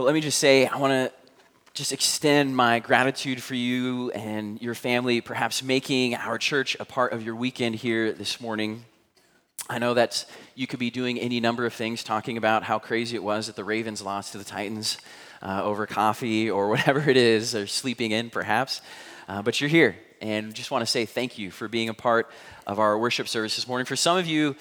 Let me just say, I want to just extend my gratitude for you and your family, perhaps making our church a part of your weekend here this morning. I know that you could be doing any number of things, talking about how crazy it was that the Ravens lost to the Titans uh, over coffee or whatever it is, or sleeping in perhaps. Uh, but you're here, and just want to say thank you for being a part of our worship service this morning. For some of you,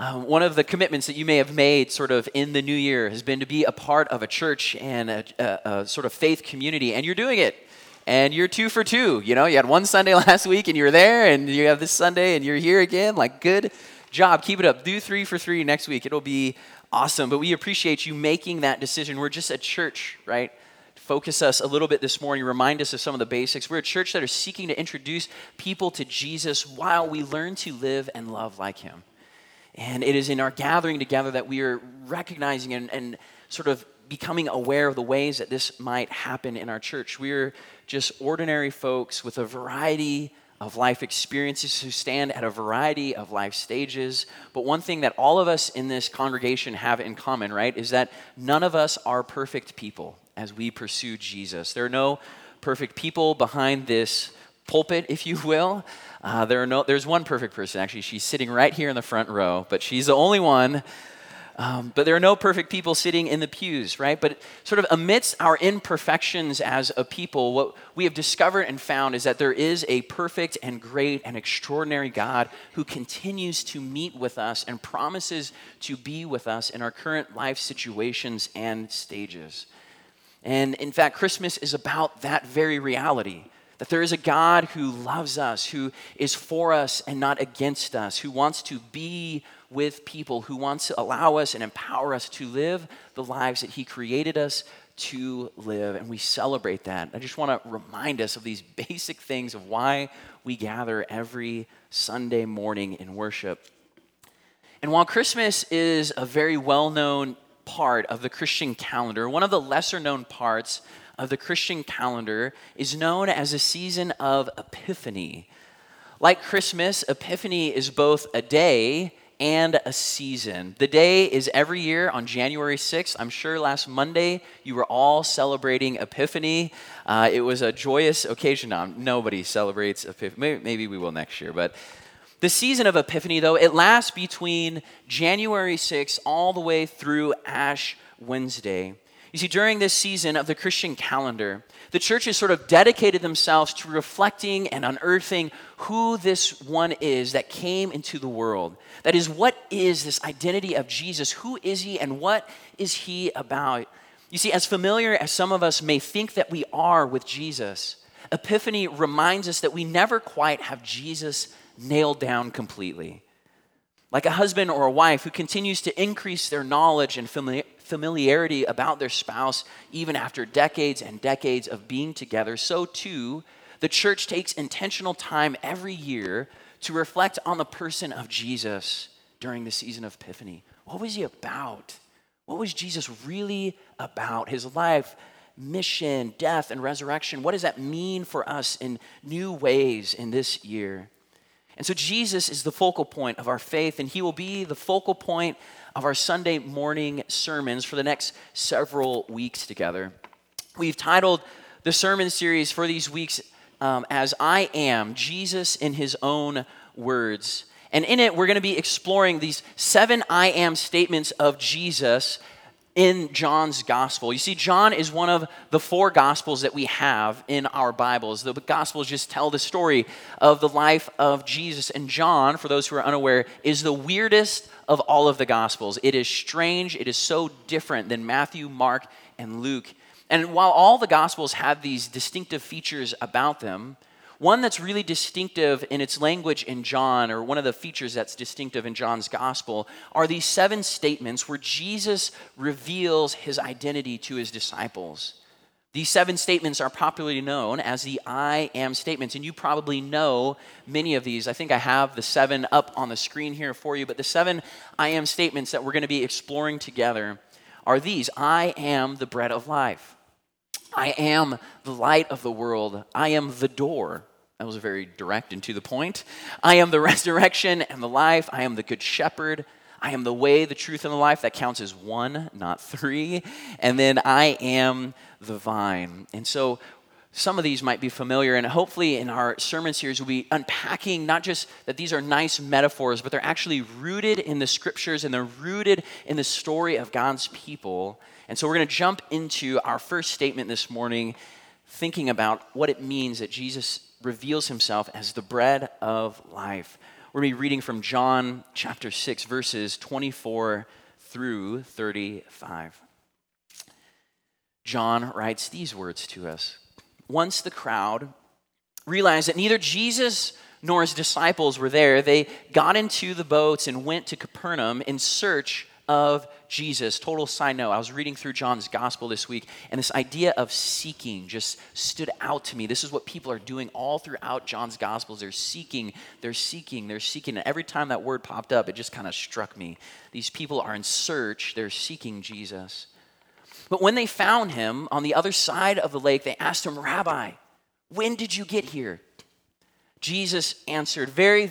um, one of the commitments that you may have made sort of in the new year has been to be a part of a church and a, a, a sort of faith community, and you're doing it. And you're two for two. You know, you had one Sunday last week and you were there, and you have this Sunday and you're here again. Like, good job. Keep it up. Do three for three next week. It'll be awesome. But we appreciate you making that decision. We're just a church, right? Focus us a little bit this morning, remind us of some of the basics. We're a church that are seeking to introduce people to Jesus while we learn to live and love like him. And it is in our gathering together that we are recognizing and, and sort of becoming aware of the ways that this might happen in our church. We're just ordinary folks with a variety of life experiences who stand at a variety of life stages. But one thing that all of us in this congregation have in common, right, is that none of us are perfect people as we pursue Jesus. There are no perfect people behind this pulpit, if you will. Uh, there are no, there's one perfect person, actually. She's sitting right here in the front row, but she's the only one. Um, but there are no perfect people sitting in the pews, right? But sort of amidst our imperfections as a people, what we have discovered and found is that there is a perfect and great and extraordinary God who continues to meet with us and promises to be with us in our current life situations and stages. And in fact, Christmas is about that very reality that there is a God who loves us, who is for us and not against us, who wants to be with people, who wants to allow us and empower us to live the lives that He created us to live. And we celebrate that. I just want to remind us of these basic things of why we gather every Sunday morning in worship. And while Christmas is a very well known part of the Christian calendar, one of the lesser known parts of the Christian calendar is known as a season of Epiphany. Like Christmas, Epiphany is both a day and a season. The day is every year on January 6th. I'm sure last Monday you were all celebrating Epiphany. Uh, it was a joyous occasion. Now, nobody celebrates Epiphany. Maybe, maybe we will next year, but the season of Epiphany, though, it lasts between January 6th all the way through Ash Wednesday. You see, during this season of the Christian calendar, the church has sort of dedicated themselves to reflecting and unearthing who this one is that came into the world. That is, what is this identity of Jesus? Who is he and what is he about? You see, as familiar as some of us may think that we are with Jesus, Epiphany reminds us that we never quite have Jesus nailed down completely. Like a husband or a wife who continues to increase their knowledge and familiarity about their spouse, even after decades and decades of being together, so too, the church takes intentional time every year to reflect on the person of Jesus during the season of Epiphany. What was he about? What was Jesus really about? His life, mission, death, and resurrection. What does that mean for us in new ways in this year? And so Jesus is the focal point of our faith, and he will be the focal point of our Sunday morning sermons for the next several weeks together. We've titled the sermon series for these weeks um, as I Am, Jesus in His Own Words. And in it, we're going to be exploring these seven I Am statements of Jesus in John's gospel. You see, John is one of the four gospels that we have in our Bibles. The gospels just tell the story of the life of Jesus. And John, for those who are unaware, is the weirdest of all of the Gospels. It is strange, it is so different than Matthew, Mark, and Luke. And while all the Gospels have these distinctive features about them, one that's really distinctive in its language in John, or one of the features that's distinctive in John's gospel, are these seven statements where Jesus reveals his identity to his disciples. These seven statements are popularly known as the I am statements, and you probably know many of these. I think I have the seven up on the screen here for you, but the seven I am statements that we're going to be exploring together are these I am the bread of life, I am the light of the world, I am the door. That was very direct and to the point. I am the resurrection and the life, I am the good shepherd, I am the way, the truth, and the life. That counts as one, not three. And then I am the vine. And so some of these might be familiar, and hopefully in our sermon series, we'll be unpacking not just that these are nice metaphors, but they're actually rooted in the scriptures and they're rooted in the story of God's people. And so we're going to jump into our first statement this morning, thinking about what it means that Jesus reveals himself as the bread of life. We're going to be reading from John chapter 6, verses 24 through 35. John writes these words to us once the crowd realized that neither Jesus nor his disciples were there, they got into the boats and went to Capernaum in search of Jesus. Total side note, I was reading through John's gospel this week, and this idea of seeking just stood out to me. This is what people are doing all throughout John's gospels. They're seeking, they're seeking, they're seeking. And every time that word popped up, it just kind of struck me. These people are in search, they're seeking Jesus. But when they found him on the other side of the lake, they asked him, Rabbi, when did you get here? Jesus answered, Very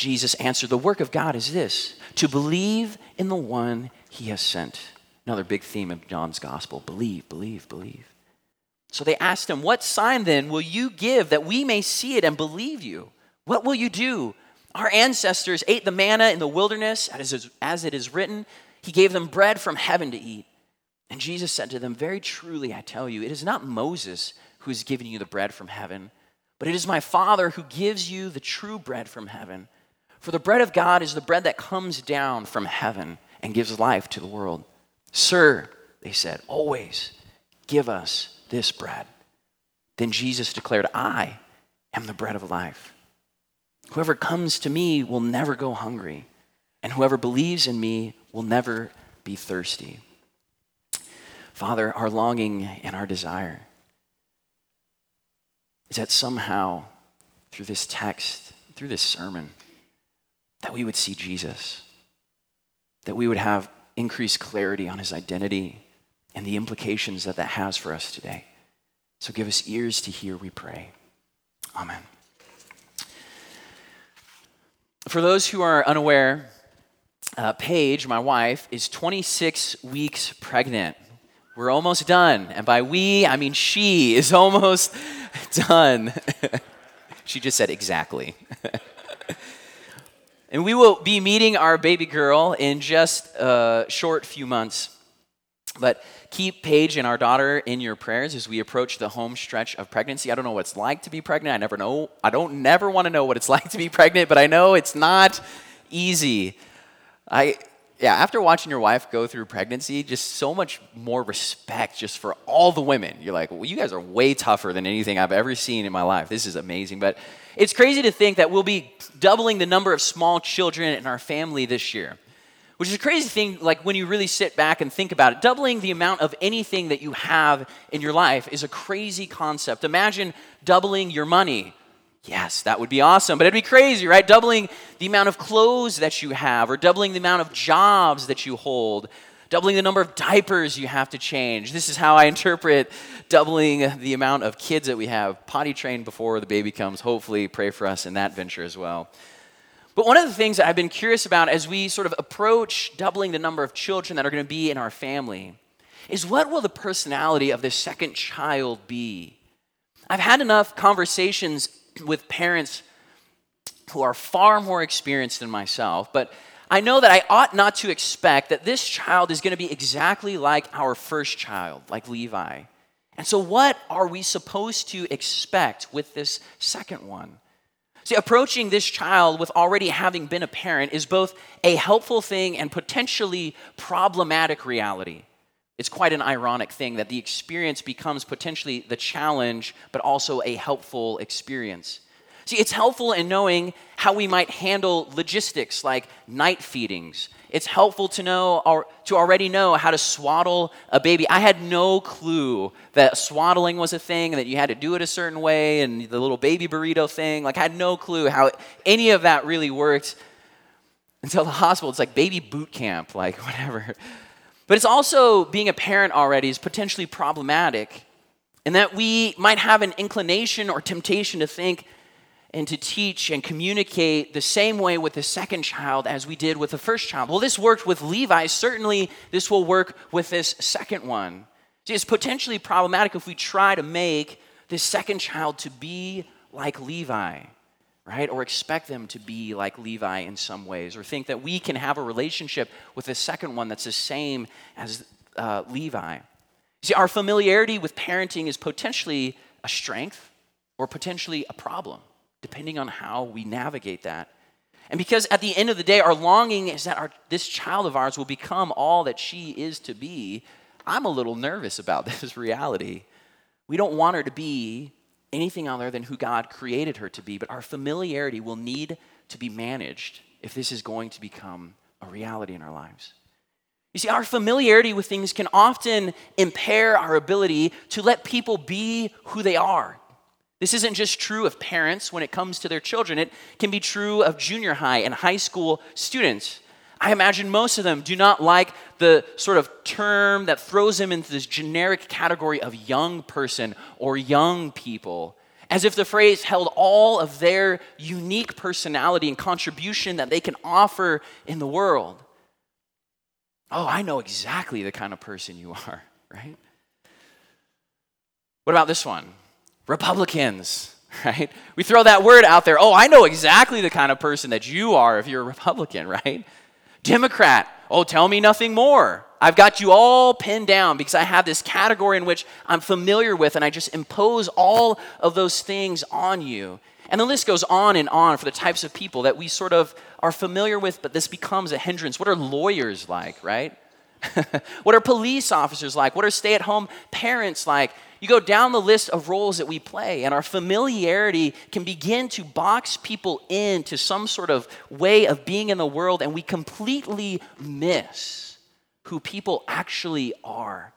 Jesus answered, The work of God is this to believe in the one he has sent. Another big theme of John's gospel believe, believe, believe. So they asked him, What sign then will you give that we may see it and believe you? What will you do? Our ancestors ate the manna in the wilderness, as it is written, He gave them bread from heaven to eat. And Jesus said to them, Very truly, I tell you, it is not Moses who has given you the bread from heaven, but it is my Father who gives you the true bread from heaven. For the bread of God is the bread that comes down from heaven and gives life to the world. Sir, they said, always give us this bread. Then Jesus declared, I am the bread of life. Whoever comes to me will never go hungry, and whoever believes in me will never be thirsty. Father, our longing and our desire is that somehow through this text, through this sermon, that we would see Jesus, that we would have increased clarity on his identity and the implications that that has for us today. So give us ears to hear, we pray. Amen. For those who are unaware, uh, Paige, my wife, is 26 weeks pregnant. We're almost done. And by we, I mean she is almost done. she just said exactly. and we will be meeting our baby girl in just a short few months. But keep Paige and our daughter in your prayers as we approach the home stretch of pregnancy. I don't know what it's like to be pregnant. I never know. I don't never want to know what it's like to be pregnant, but I know it's not easy. I yeah, after watching your wife go through pregnancy, just so much more respect just for all the women. You're like, well, you guys are way tougher than anything I've ever seen in my life. This is amazing. But it's crazy to think that we'll be doubling the number of small children in our family this year, which is a crazy thing, like when you really sit back and think about it. Doubling the amount of anything that you have in your life is a crazy concept. Imagine doubling your money Yes, that would be awesome, but it'd be crazy, right? Doubling the amount of clothes that you have, or doubling the amount of jobs that you hold, doubling the number of diapers you have to change. This is how I interpret doubling the amount of kids that we have potty trained before the baby comes. Hopefully, pray for us in that venture as well. But one of the things that I've been curious about as we sort of approach doubling the number of children that are going to be in our family is what will the personality of this second child be? I've had enough conversations with parents who are far more experienced than myself, but I know that I ought not to expect that this child is going to be exactly like our first child, like Levi. And so, what are we supposed to expect with this second one? See, approaching this child with already having been a parent is both a helpful thing and potentially problematic reality. It's quite an ironic thing that the experience becomes potentially the challenge, but also a helpful experience. See, it's helpful in knowing how we might handle logistics like night feedings. It's helpful to know or to already know how to swaddle a baby. I had no clue that swaddling was a thing, and that you had to do it a certain way, and the little baby burrito thing. Like I had no clue how any of that really worked until the hospital. It's like baby boot camp, like whatever. But it's also being a parent already is potentially problematic, in that we might have an inclination or temptation to think and to teach and communicate the same way with the second child as we did with the first child. Well, this worked with Levi. Certainly, this will work with this second one. See, it's potentially problematic if we try to make this second child to be like Levi, right? Or expect them to be like Levi in some ways, or think that we can have a relationship with the second one that's the same as uh, Levi. See, our familiarity with parenting is potentially a strength or potentially a problem depending on how we navigate that. And because at the end of the day, our longing is that our, this child of ours will become all that she is to be, I'm a little nervous about this reality. We don't want her to be anything other than who God created her to be, but our familiarity will need to be managed if this is going to become a reality in our lives. You see, our familiarity with things can often impair our ability to let people be who they are this isn't just true of parents when it comes to their children, it can be true of junior high and high school students. I imagine most of them do not like the sort of term that throws them into this generic category of young person or young people, as if the phrase held all of their unique personality and contribution that they can offer in the world. Oh, I know exactly the kind of person you are, right? What about this one? Republicans, right? We throw that word out there. Oh, I know exactly the kind of person that you are if you're a Republican, right? Democrat. Oh, tell me nothing more. I've got you all pinned down because I have this category in which I'm familiar with, and I just impose all of those things on you. And the list goes on and on for the types of people that we sort of are familiar with, but this becomes a hindrance. What are lawyers like, right? what are police officers like? What are stay at home parents like? You go down the list of roles that we play, and our familiarity can begin to box people into some sort of way of being in the world, and we completely miss who people actually are.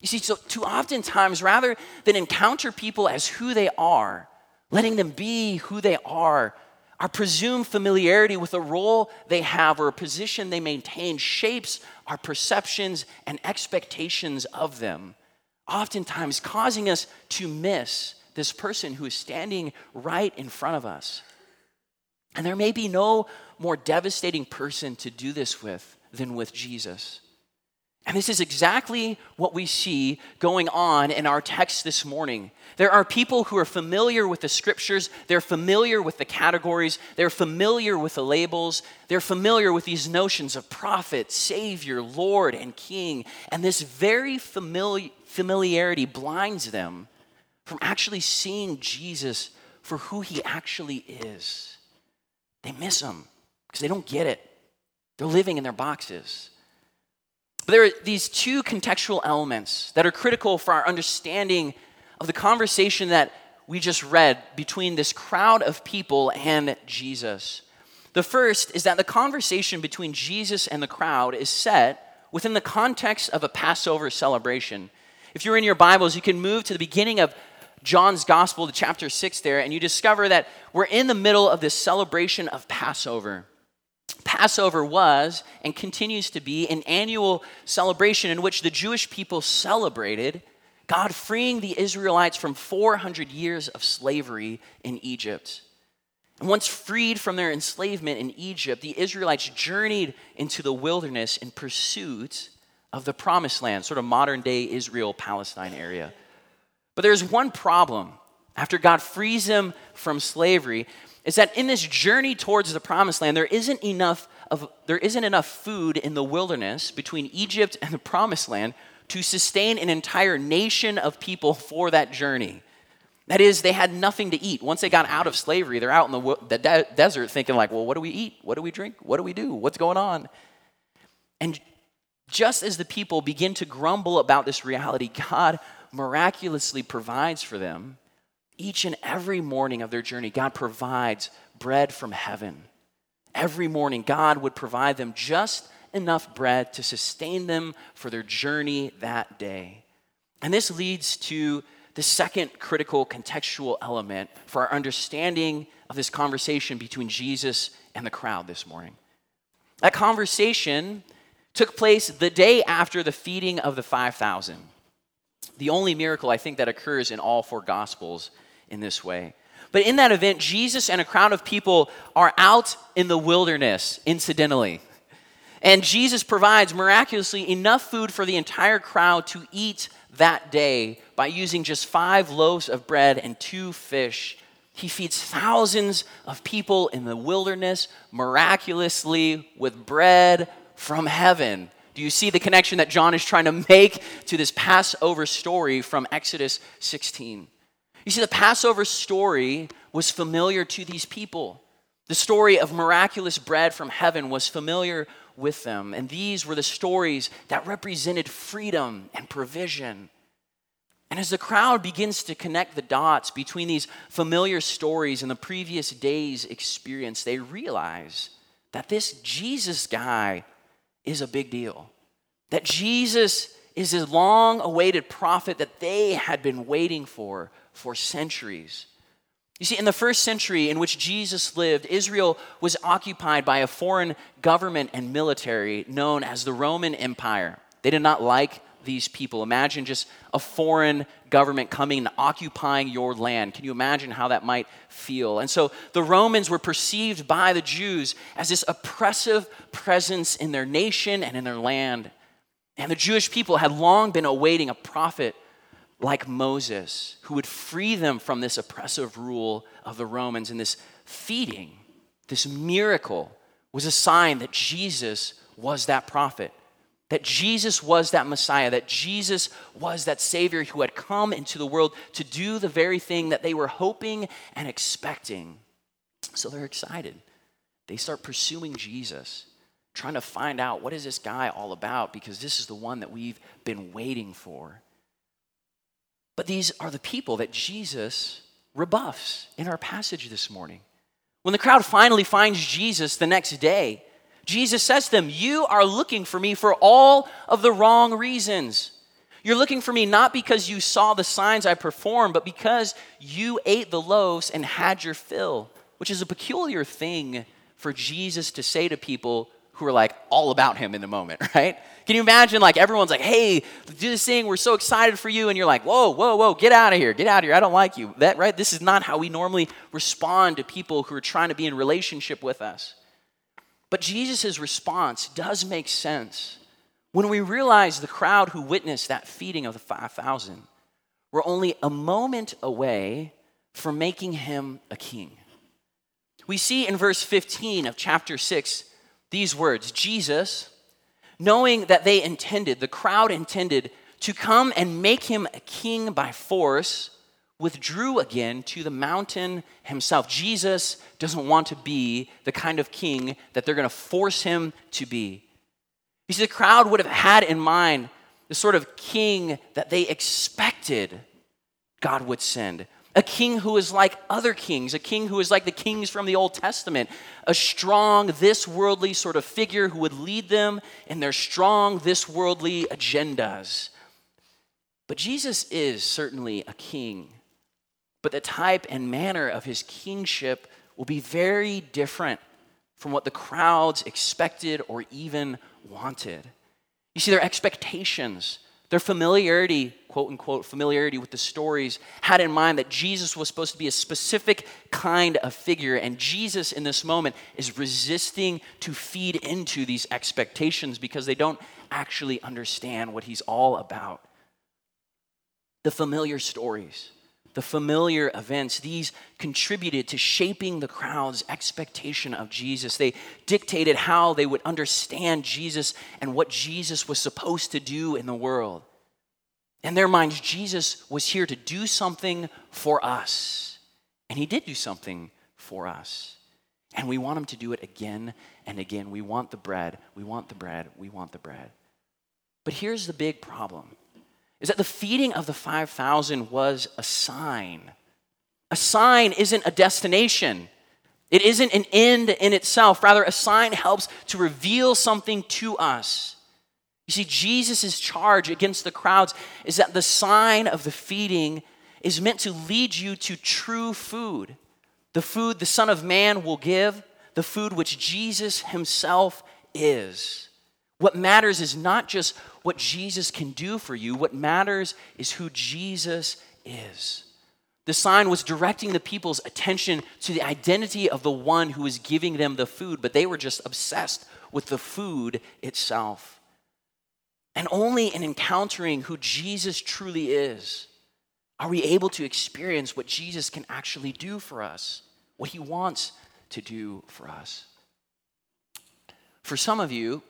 You see, so too oftentimes, rather than encounter people as who they are, letting them be who they are, our presumed familiarity with a role they have or a position they maintain shapes our perceptions and expectations of them oftentimes causing us to miss this person who is standing right in front of us. And there may be no more devastating person to do this with than with Jesus. And this is exactly what we see going on in our text this morning. There are people who are familiar with the scriptures, they're familiar with the categories, they're familiar with the labels, they're familiar with these notions of prophet, savior, Lord, and king. And this very familiar, familiarity blinds them from actually seeing Jesus for who he actually is. They miss him because they don't get it. They're living in their boxes. But there are these two contextual elements that are critical for our understanding of the conversation that we just read between this crowd of people and Jesus. The first is that the conversation between Jesus and the crowd is set within the context of a Passover celebration. If you're in your Bibles, you can move to the beginning of John's Gospel, to chapter 6 there, and you discover that we're in the middle of this celebration of Passover. Passover was and continues to be an annual celebration in which the Jewish people celebrated God freeing the Israelites from 400 years of slavery in Egypt. And once freed from their enslavement in Egypt, the Israelites journeyed into the wilderness in pursuit of the promised land, sort of modern day Israel Palestine area. But there's one problem. After God frees them from slavery, is that in this journey towards the promised land, there isn't enough of there isn't enough food in the wilderness between Egypt and the promised land to sustain an entire nation of people for that journey. That is, they had nothing to eat. Once they got out of slavery, they're out in the, the de- desert thinking, like, well, what do we eat? What do we drink? What do we do? What's going on? And just as the people begin to grumble about this reality, God miraculously provides for them each and every morning of their journey, God provides bread from heaven. Every morning, God would provide them just enough bread to sustain them for their journey that day. And this leads to the second critical contextual element for our understanding of this conversation between Jesus and the crowd this morning. That conversation took place the day after the feeding of the 5,000. The only miracle I think that occurs in all four gospels in this way. But in that event, Jesus and a crowd of people are out in the wilderness, incidentally. And Jesus provides miraculously enough food for the entire crowd to eat that day by using just five loaves of bread and two fish. He feeds thousands of people in the wilderness miraculously with bread from heaven. Do you see the connection that John is trying to make to this Passover story from Exodus 16? You see, the Passover story was familiar to these people. The story of miraculous bread from heaven was familiar with them. And these were the stories that represented freedom and provision. And as the crowd begins to connect the dots between these familiar stories and the previous day's experience, they realize that this Jesus guy is a big deal. That Jesus is this long awaited prophet that they had been waiting for for centuries. You see, in the first century in which Jesus lived, Israel was occupied by a foreign government and military known as the Roman Empire. They did not like these people. Imagine just a foreign government coming and occupying your land. Can you imagine how that might feel? And so the Romans were perceived by the Jews as this oppressive presence in their nation and in their land. And the Jewish people had long been awaiting a prophet like Moses, who would free them from this oppressive rule of the Romans. And this feeding, this miracle, was a sign that Jesus was that prophet, that Jesus was that Messiah, that Jesus was that Savior who had come into the world to do the very thing that they were hoping and expecting. So they're excited. They start pursuing Jesus, trying to find out what is this guy all about because this is the one that we've been waiting for. But these are the people that Jesus rebuffs in our passage this morning. When the crowd finally finds Jesus the next day, Jesus says to them, You are looking for me for all of the wrong reasons. You're looking for me not because you saw the signs I performed, but because you ate the loaves and had your fill, which is a peculiar thing for Jesus to say to people who are like all about him in the moment, right? Can you imagine like everyone's like, hey, do this thing, we're so excited for you, and you're like, whoa, whoa, whoa, get out of here, get out of here, I don't like you. That right? This is not how we normally respond to people who are trying to be in relationship with us. But Jesus' response does make sense when we realize the crowd who witnessed that feeding of the 5,000 were only a moment away from making him a king. We see in verse 15 of chapter 6 these words Jesus, knowing that they intended, the crowd intended, to come and make him a king by force, withdrew again to the mountain himself. Jesus doesn't want to be the kind of king that they're going to force him to be. You see, the crowd would have had in mind the sort of king that they expected God would send a king who is like other kings, a king who is like the kings from the Old Testament, a strong, this worldly sort of figure who would lead them in their strong, this worldly agendas. But Jesus is certainly a king, but the type and manner of his kingship will be very different from what the crowds expected or even wanted. You see, their expectations their familiarity, quote unquote, familiarity with the stories had in mind that Jesus was supposed to be a specific kind of figure. And Jesus, in this moment, is resisting to feed into these expectations because they don't actually understand what he's all about. The familiar stories, the familiar events, these contributed to shaping the crowd's expectation of Jesus. They dictated how they would understand Jesus and what Jesus was supposed to do in the world. In their minds, Jesus was here to do something for us. And he did do something for us. And we want him to do it again and again. We want the bread. We want the bread. We want the bread. But here's the big problem is that the feeding of the 5,000 was a sign. A sign isn't a destination. It isn't an end in itself. Rather, a sign helps to reveal something to us. You see, Jesus' charge against the crowds is that the sign of the feeding is meant to lead you to true food, the food the Son of Man will give, the food which Jesus himself is. What matters is not just what Jesus can do for you, what matters is who Jesus is. The sign was directing the people's attention to the identity of the one who was giving them the food, but they were just obsessed with the food itself. And only in encountering who Jesus truly is are we able to experience what Jesus can actually do for us, what he wants to do for us. For some of you,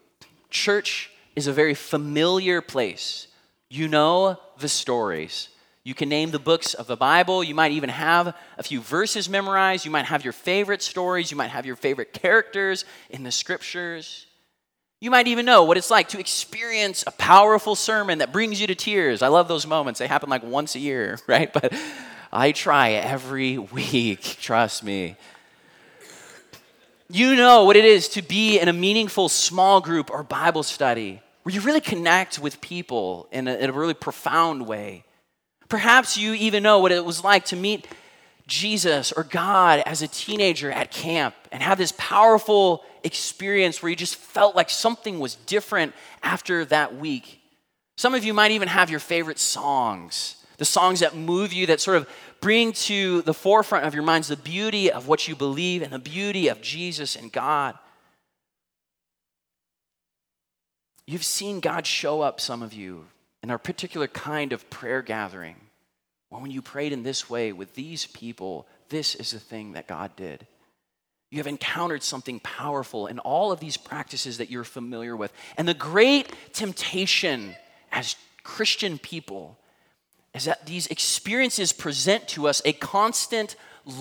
church is a very familiar place. You know the stories. You can name the books of the Bible. You might even have a few verses memorized. You might have your favorite stories. You might have your favorite characters in the scriptures. You might even know what it's like to experience a powerful sermon that brings you to tears. I love those moments. They happen like once a year, right? But I try every week, trust me. You know what it is to be in a meaningful small group or Bible study where you really connect with people in a, in a really profound way. Perhaps you even know what it was like to meet Jesus or God as a teenager at camp and have this powerful experience where you just felt like something was different after that week. Some of you might even have your favorite songs, the songs that move you, that sort of bring to the forefront of your minds the beauty of what you believe and the beauty of Jesus and God. You've seen God show up, some of you, in our particular kind of prayer gathering. When you prayed in this way with these people, this is the thing that God did. You have encountered something powerful in all of these practices that you're familiar with. And the great temptation as Christian people is that these experiences present to us a constant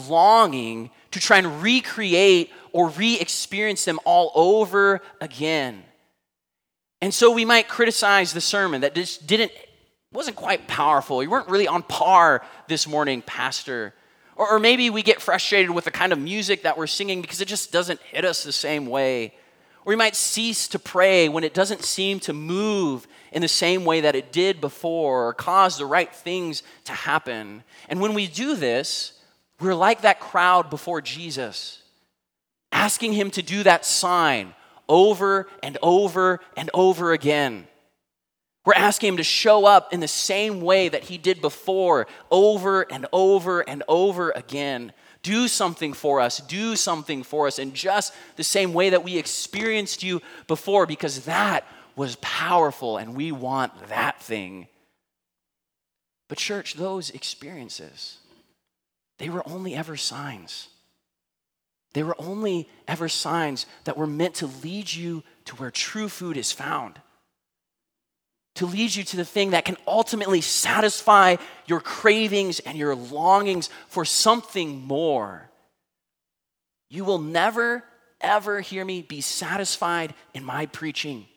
longing to try and recreate or re experience them all over again. And so we might criticize the sermon that just didn't wasn't quite powerful. You weren't really on par this morning, pastor. Or, or, maybe we get frustrated with the kind of music that we're singing because it just doesn't hit us the same way. Or we might cease to pray when it doesn't seem to move in the same way that it did before or cause the right things to happen. And when we do this, we're like that crowd before Jesus, asking him to do that sign over and over and over again. We're asking him to show up in the same way that he did before, over and over and over again. Do something for us, do something for us in just the same way that we experienced you before, because that was powerful and we want that thing. But, church, those experiences, they were only ever signs. They were only ever signs that were meant to lead you to where true food is found. To lead you to the thing that can ultimately satisfy your cravings and your longings for something more. You will never, ever hear me be satisfied in my preaching.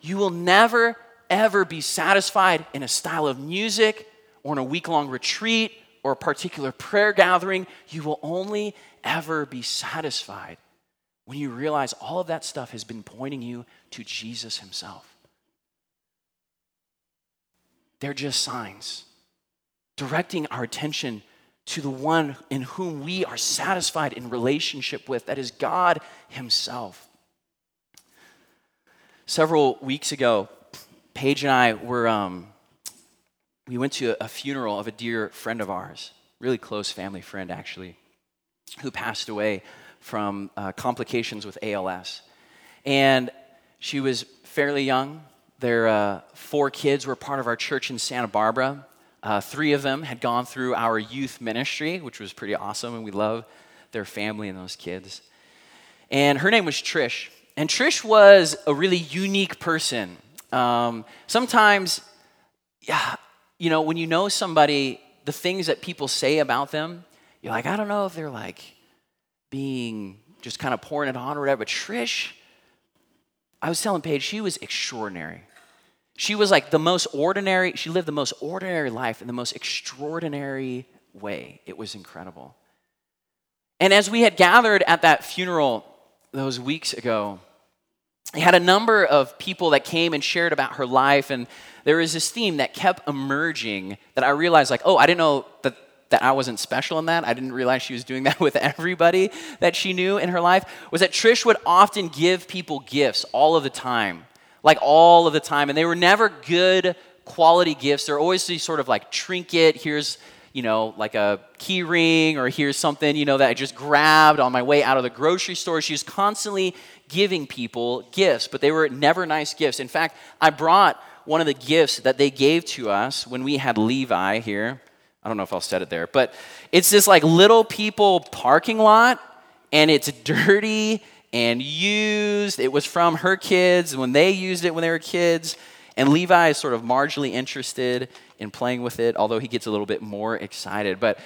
You will never, ever be satisfied in a style of music or in a week long retreat or a particular prayer gathering. You will only ever be satisfied when you realize all of that stuff has been pointing you to Jesus Himself. They're just signs, directing our attention to the one in whom we are satisfied in relationship with, that is God Himself. Several weeks ago, Paige and I were, um, we went to a funeral of a dear friend of ours, really close family friend, actually who passed away from uh, complications with ALS. And she was fairly young. Their uh, four kids were part of our church in Santa Barbara. Uh, three of them had gone through our youth ministry, which was pretty awesome, and we love their family and those kids. And her name was Trish. And Trish was a really unique person. Um, sometimes, yeah, you know, when you know somebody, the things that people say about them, you're like, I don't know if they're like being just kind of pouring it on or whatever. But Trish, I was telling Paige, she was extraordinary. She was like the most ordinary, she lived the most ordinary life in the most extraordinary way. It was incredible. And as we had gathered at that funeral those weeks ago, I had a number of people that came and shared about her life, and there was this theme that kept emerging that I realized, like, oh, I didn't know that, that I wasn't special in that. I didn't realize she was doing that with everybody that she knew in her life. Was that Trish would often give people gifts all of the time, like all of the time, and they were never good quality gifts. They're always these sort of like trinket. Here's you know, like a key ring, or here's something, you know, that I just grabbed on my way out of the grocery store. She was constantly giving people gifts, but they were never nice gifts. In fact, I brought one of the gifts that they gave to us when we had Levi here. I don't know if I'll set it there, but it's this like little people parking lot, and it's dirty and used. It was from her kids when they used it when they were kids. And Levi is sort of marginally interested in playing with it, although he gets a little bit more excited. But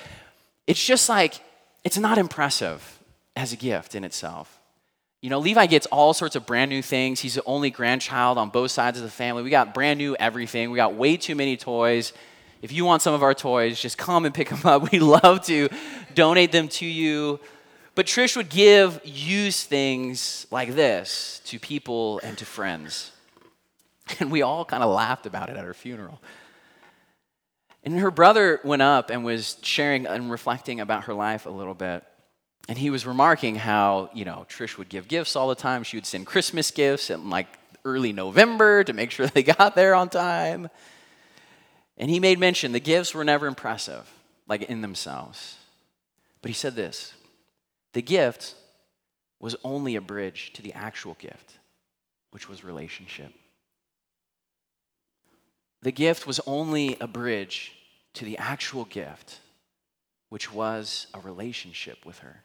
it's just like, it's not impressive as a gift in itself. You know, Levi gets all sorts of brand new things. He's the only grandchild on both sides of the family. We got brand new everything. We got way too many toys. If you want some of our toys, just come and pick them up. We love to donate them to you. But Trish would give used things like this to people and to friends. And we all kind of laughed about it at her funeral. And her brother went up and was sharing and reflecting about her life a little bit. And he was remarking how, you know, Trish would give gifts all the time. She would send Christmas gifts in like early November to make sure they got there on time. And he made mention the gifts were never impressive, like in themselves. But he said this the gift was only a bridge to the actual gift, which was relationship. The gift was only a bridge to the actual gift, which was a relationship with her.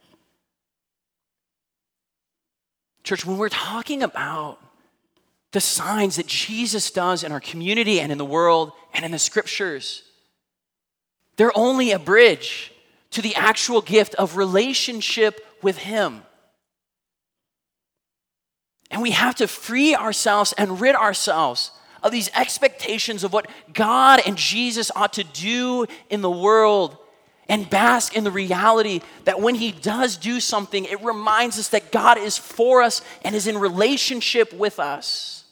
Church, when we're talking about the signs that Jesus does in our community and in the world and in the scriptures, they're only a bridge to the actual gift of relationship with Him. And we have to free ourselves and rid ourselves of these expectations of what God and Jesus ought to do in the world and bask in the reality that when He does do something, it reminds us that God is for us and is in relationship with us.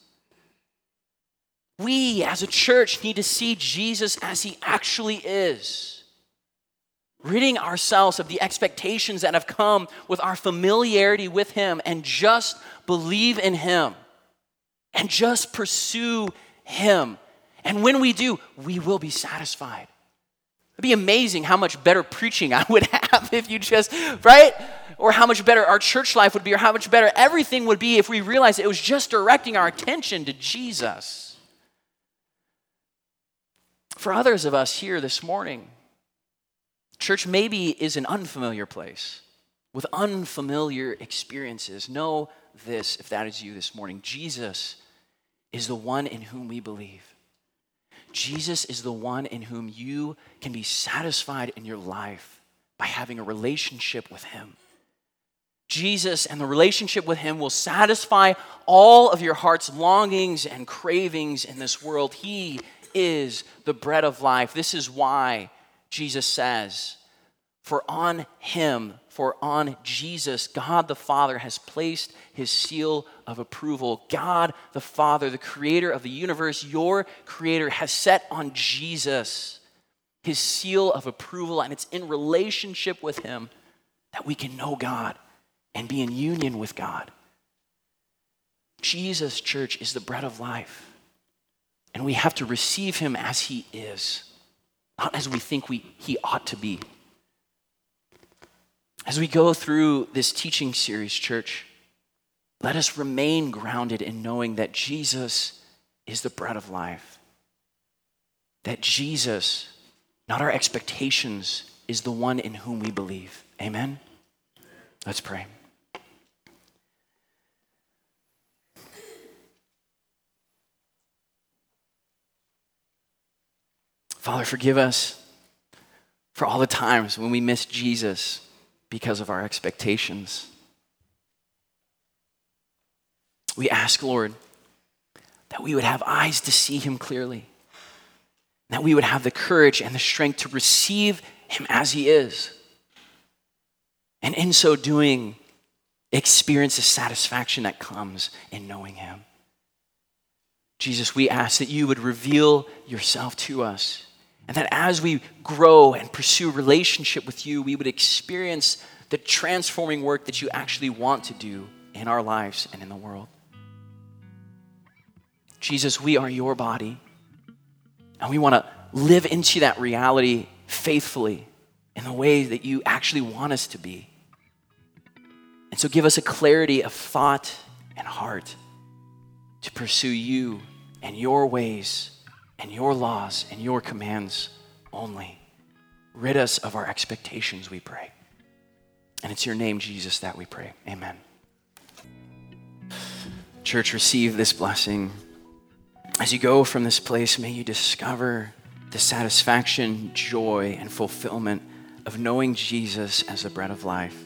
We as a church need to see Jesus as He actually is, ridding ourselves of the expectations that have come with our familiarity with Him and just believe in Him and just pursue Him. And when we do, we will be satisfied. It'd be amazing how much better preaching I would have if you just, right? Or how much better our church life would be, or how much better everything would be if we realized it was just directing our attention to Jesus. For others of us here this morning, church maybe is an unfamiliar place with unfamiliar experiences. Know this if that is you this morning Jesus is the one in whom we believe. Jesus is the one in whom you can be satisfied in your life by having a relationship with Him. Jesus and the relationship with Him will satisfy all of your heart's longings and cravings in this world. He is the bread of life. This is why Jesus says, For on Him for on Jesus, God the Father has placed his seal of approval. God the Father, the creator of the universe, your creator, has set on Jesus his seal of approval, and it's in relationship with him that we can know God and be in union with God. Jesus, church, is the bread of life. And we have to receive him as he is, not as we think we, he ought to be. As we go through this teaching series, church, let us remain grounded in knowing that Jesus is the bread of life. That Jesus, not our expectations, is the one in whom we believe. Amen? Let's pray. Father, forgive us for all the times when we miss Jesus because of our expectations. We ask, Lord, that we would have eyes to see him clearly, that we would have the courage and the strength to receive him as he is. And in so doing, experience the satisfaction that comes in knowing him. Jesus, we ask that you would reveal yourself to us. And that as we grow and pursue relationship with you, we would experience the transforming work that you actually want to do in our lives and in the world. Jesus, we are your body. And we want to live into that reality faithfully in the way that you actually want us to be. And so give us a clarity of thought and heart to pursue you and your ways and your laws and your commands only. Rid us of our expectations, we pray. And it's your name, Jesus, that we pray. Amen. Church, receive this blessing. As you go from this place, may you discover the satisfaction, joy, and fulfillment of knowing Jesus as the bread of life.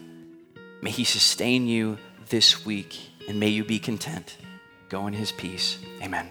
May he sustain you this week, and may you be content. Go in his peace. Amen.